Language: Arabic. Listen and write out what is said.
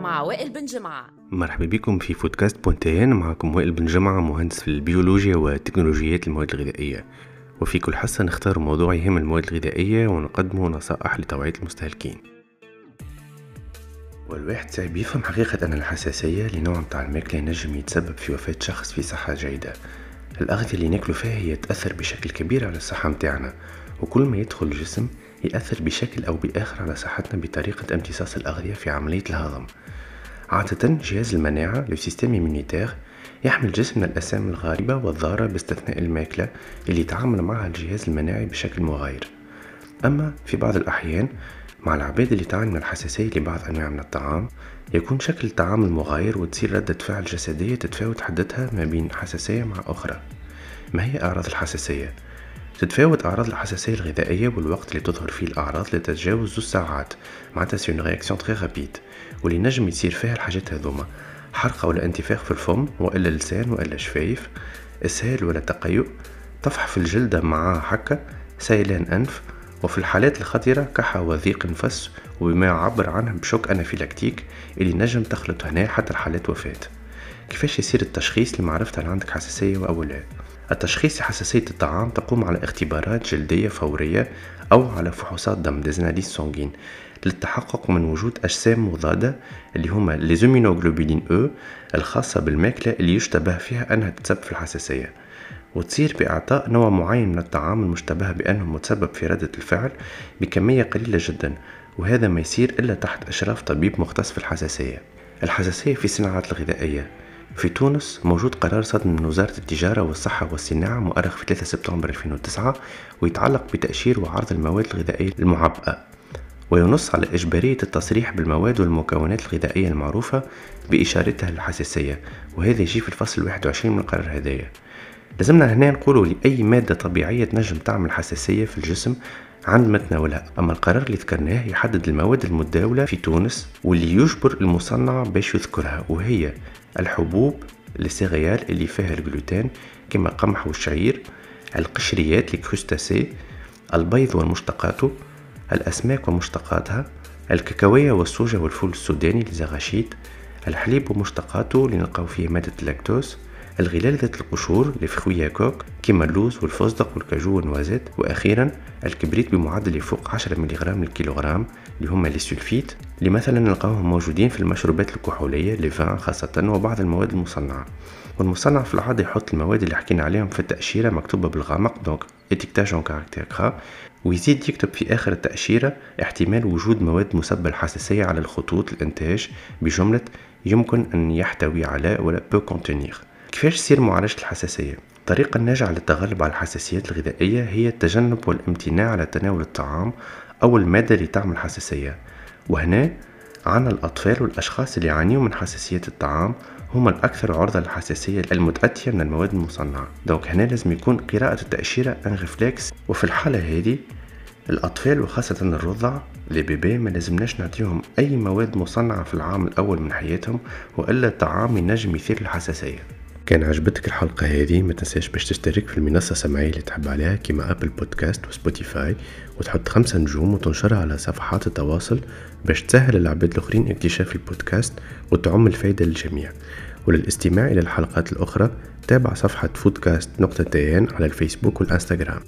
مع وائل بن جمعة. مرحبا بكم في فودكاست بونتين. معكم وائل بن جمعة مهندس في البيولوجيا وتكنولوجيات المواد الغذائية. وفي كل حصة نختار موضوع يهم المواد الغذائية ونقدمه نصائح لتوعية المستهلكين. والواحد صعب يفهم حقيقة أن الحساسية لنوع متاع الماكلة ينجم يتسبب في وفاة شخص في صحة جيدة. الأغذية اللي ناكلو فيها هي تأثر بشكل كبير على الصحة متاعنا وكل ما يدخل الجسم يأثر بشكل أو بآخر على صحتنا بطريقة امتصاص الأغذية في عملية الهضم. عادة جهاز المناعة le système immunitaire يحمل جسم من الأجسام الغريبة والضارة باستثناء الماكلة اللي يتعامل معها الجهاز المناعي بشكل مغاير. أما في بعض الأحيان مع العباد اللي تعاني من الحساسية لبعض أنواع من الطعام يكون شكل الطعام المغاير وتصير ردة فعل جسدية تتفاوت حدتها ما بين حساسية مع أخرى. ما هي أعراض الحساسية؟ تتفاوت أعراض الحساسية الغذائية والوقت اللي تظهر فيه الأعراض لتتجاوز زوج ساعات معناتها c'est une réaction très rapide واللي نجم يصير فيها الحاجات هذوما حرقة ولا انتفاخ في الفم وإلا اللسان وإلا شفايف إسهال ولا تقيؤ طفح في الجلدة مع حكة سيلان أنف وفي الحالات الخطيرة كحة وضيق نفس وبما يعبر عنه ب choc anaphylactique اللي نجم تخلط هنا حتى الحالات وفاة. كيفاش يصير التشخيص؟ لمعرفة هل عندك حساسية أو لا التشخيص لحساسية الطعام تقوم على اختبارات جلدية فورية أو على فحوصات دم des analyses sanguines للتحقق من وجود أجسام مضادة اللي هما les immunoglobulines E الخاصة بالماكلة اللي يشتبه فيها أنها تسبب في الحساسية وتصير بإعطاء نوع معين من الطعام المشتبه بأنه متسبب في ردة الفعل بكمية قليلة جدا وهذا ما يصير إلا تحت إشراف طبيب مختص في الحساسية. الحساسية في الصناعات الغذائية في تونس موجود قرار صدر من وزارة التجارة والصحة والصناعة مؤرخ في 3 سبتمبر 2009 ويتعلق بتأشير وعرض المواد الغذائية المعبأة وينص على إجبارية التصريح بالمواد والمكونات الغذائية المعروفة بإشارتها للحساسية وهذا يجي في الفصل 21 من القرار هدايا لازمنا هنا نقولوا لأي مادة طبيعية تنجم تعمل حساسية في الجسم عند متناولها أما القرار اللي ذكرناه يحدد المواد المتداولة في تونس واللي يجبر المصنع باش يذكرها وهي الحبوب السيغيال اللي فيها الجلوتين كما القمح والشعير القشريات ال crustacés البيض ومشتقاته الأسماك ومشتقاتها الكاكاوية والسوجة والفول السوداني les arachides الحليب ومشتقاته لنلقاو فيه مادة اللاكتوز الغلال ذات القشور les fruits à coque كما اللوز والفستق والكاجو وال noisettes وأخيرا الكبريت بمعدل يفوق 10 ملغ للكيلوغرام اللي هما les sulfites اللي مثلا نلقاوهم موجودين في المشروبات الكحولية les vins خاصة وبعض المواد المصنعة. والمصنع في العادة يحط المواد اللي حكينا عليهم في التأشيرة مكتوبة بالغامق donc étiquetage en caractères gras ويزيد يكتب في آخر التأشيرة احتمال وجود مواد مسببة الحساسية على الخطوط الإنتاج بجملة يمكن أن يحتوي على ولا peut contenir كيفاش تصير معالجة الحساسية؟ الطريقة الناجعة للتغلب على الحساسيات الغذائية هي التجنب والامتناع على تناول الطعام أو المادة اللي تعمل حساسية وهنا عنا الأطفال والأشخاص اللي يعانيوا من حساسية الطعام هما الأكثر عرضة للحساسية المتأتية من المواد المصنعة. donc هنا لازم يكون قراءة التأشيرة un réflexe وفي الحالة هذه الأطفال وخاصة الرضع les bébés ما لازمناش نعطيهم أي مواد مصنعة في العام الأول من حياتهم وإلا الطعام ينجم يثير الحساسية. كان عجبتك الحلقة هذه؟ ما تنساش باش تشترك في المنصة السمعية اللي تحب عليها كيما أبل بودكاست وسبوتيفاي وتحط خمسة نجوم وتنشرها على صفحات التواصل باش تسهل العباد الآخرين اكتشاف البودكاست وتعم الفايدة للجميع. وللاستماع إلى الحلقات الأخرى تابع صفحة فودكاست نقطة على الفيسبوك والإنستغرام.